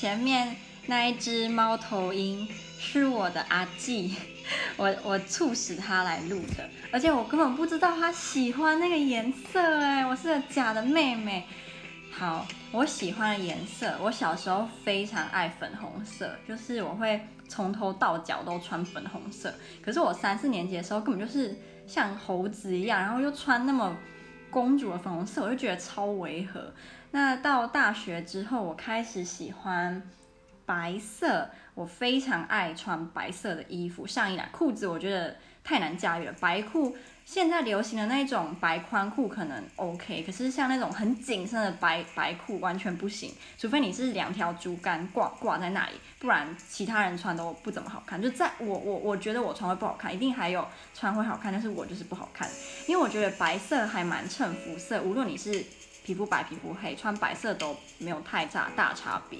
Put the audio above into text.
前面那一只猫头鹰是我的阿纪，我我促使他来录的，而且我根本不知道他喜欢那个颜色，哎，我是个假的妹妹。好，我喜欢的颜色，我小时候非常爱粉红色，就是我会从头到脚都穿粉红色。可是我三四年级的时候，根本就是像猴子一样，然后又穿那么公主的粉红色，我就觉得超违和。那到大学之后，我开始喜欢白色，我非常爱穿白色的衣服、上衣啊、裤子，我觉得太难驾驭了，白裤。现在流行的那种白宽裤可能 OK，可是像那种很紧身的白白裤完全不行，除非你是两条竹竿挂挂在那里，不然其他人穿都不怎么好看。就在我我我觉得我穿会不好看，一定还有穿会好看，但是我就是不好看，因为我觉得白色还蛮衬肤色，无论你是皮肤白皮肤黑，穿白色都没有太大大差别。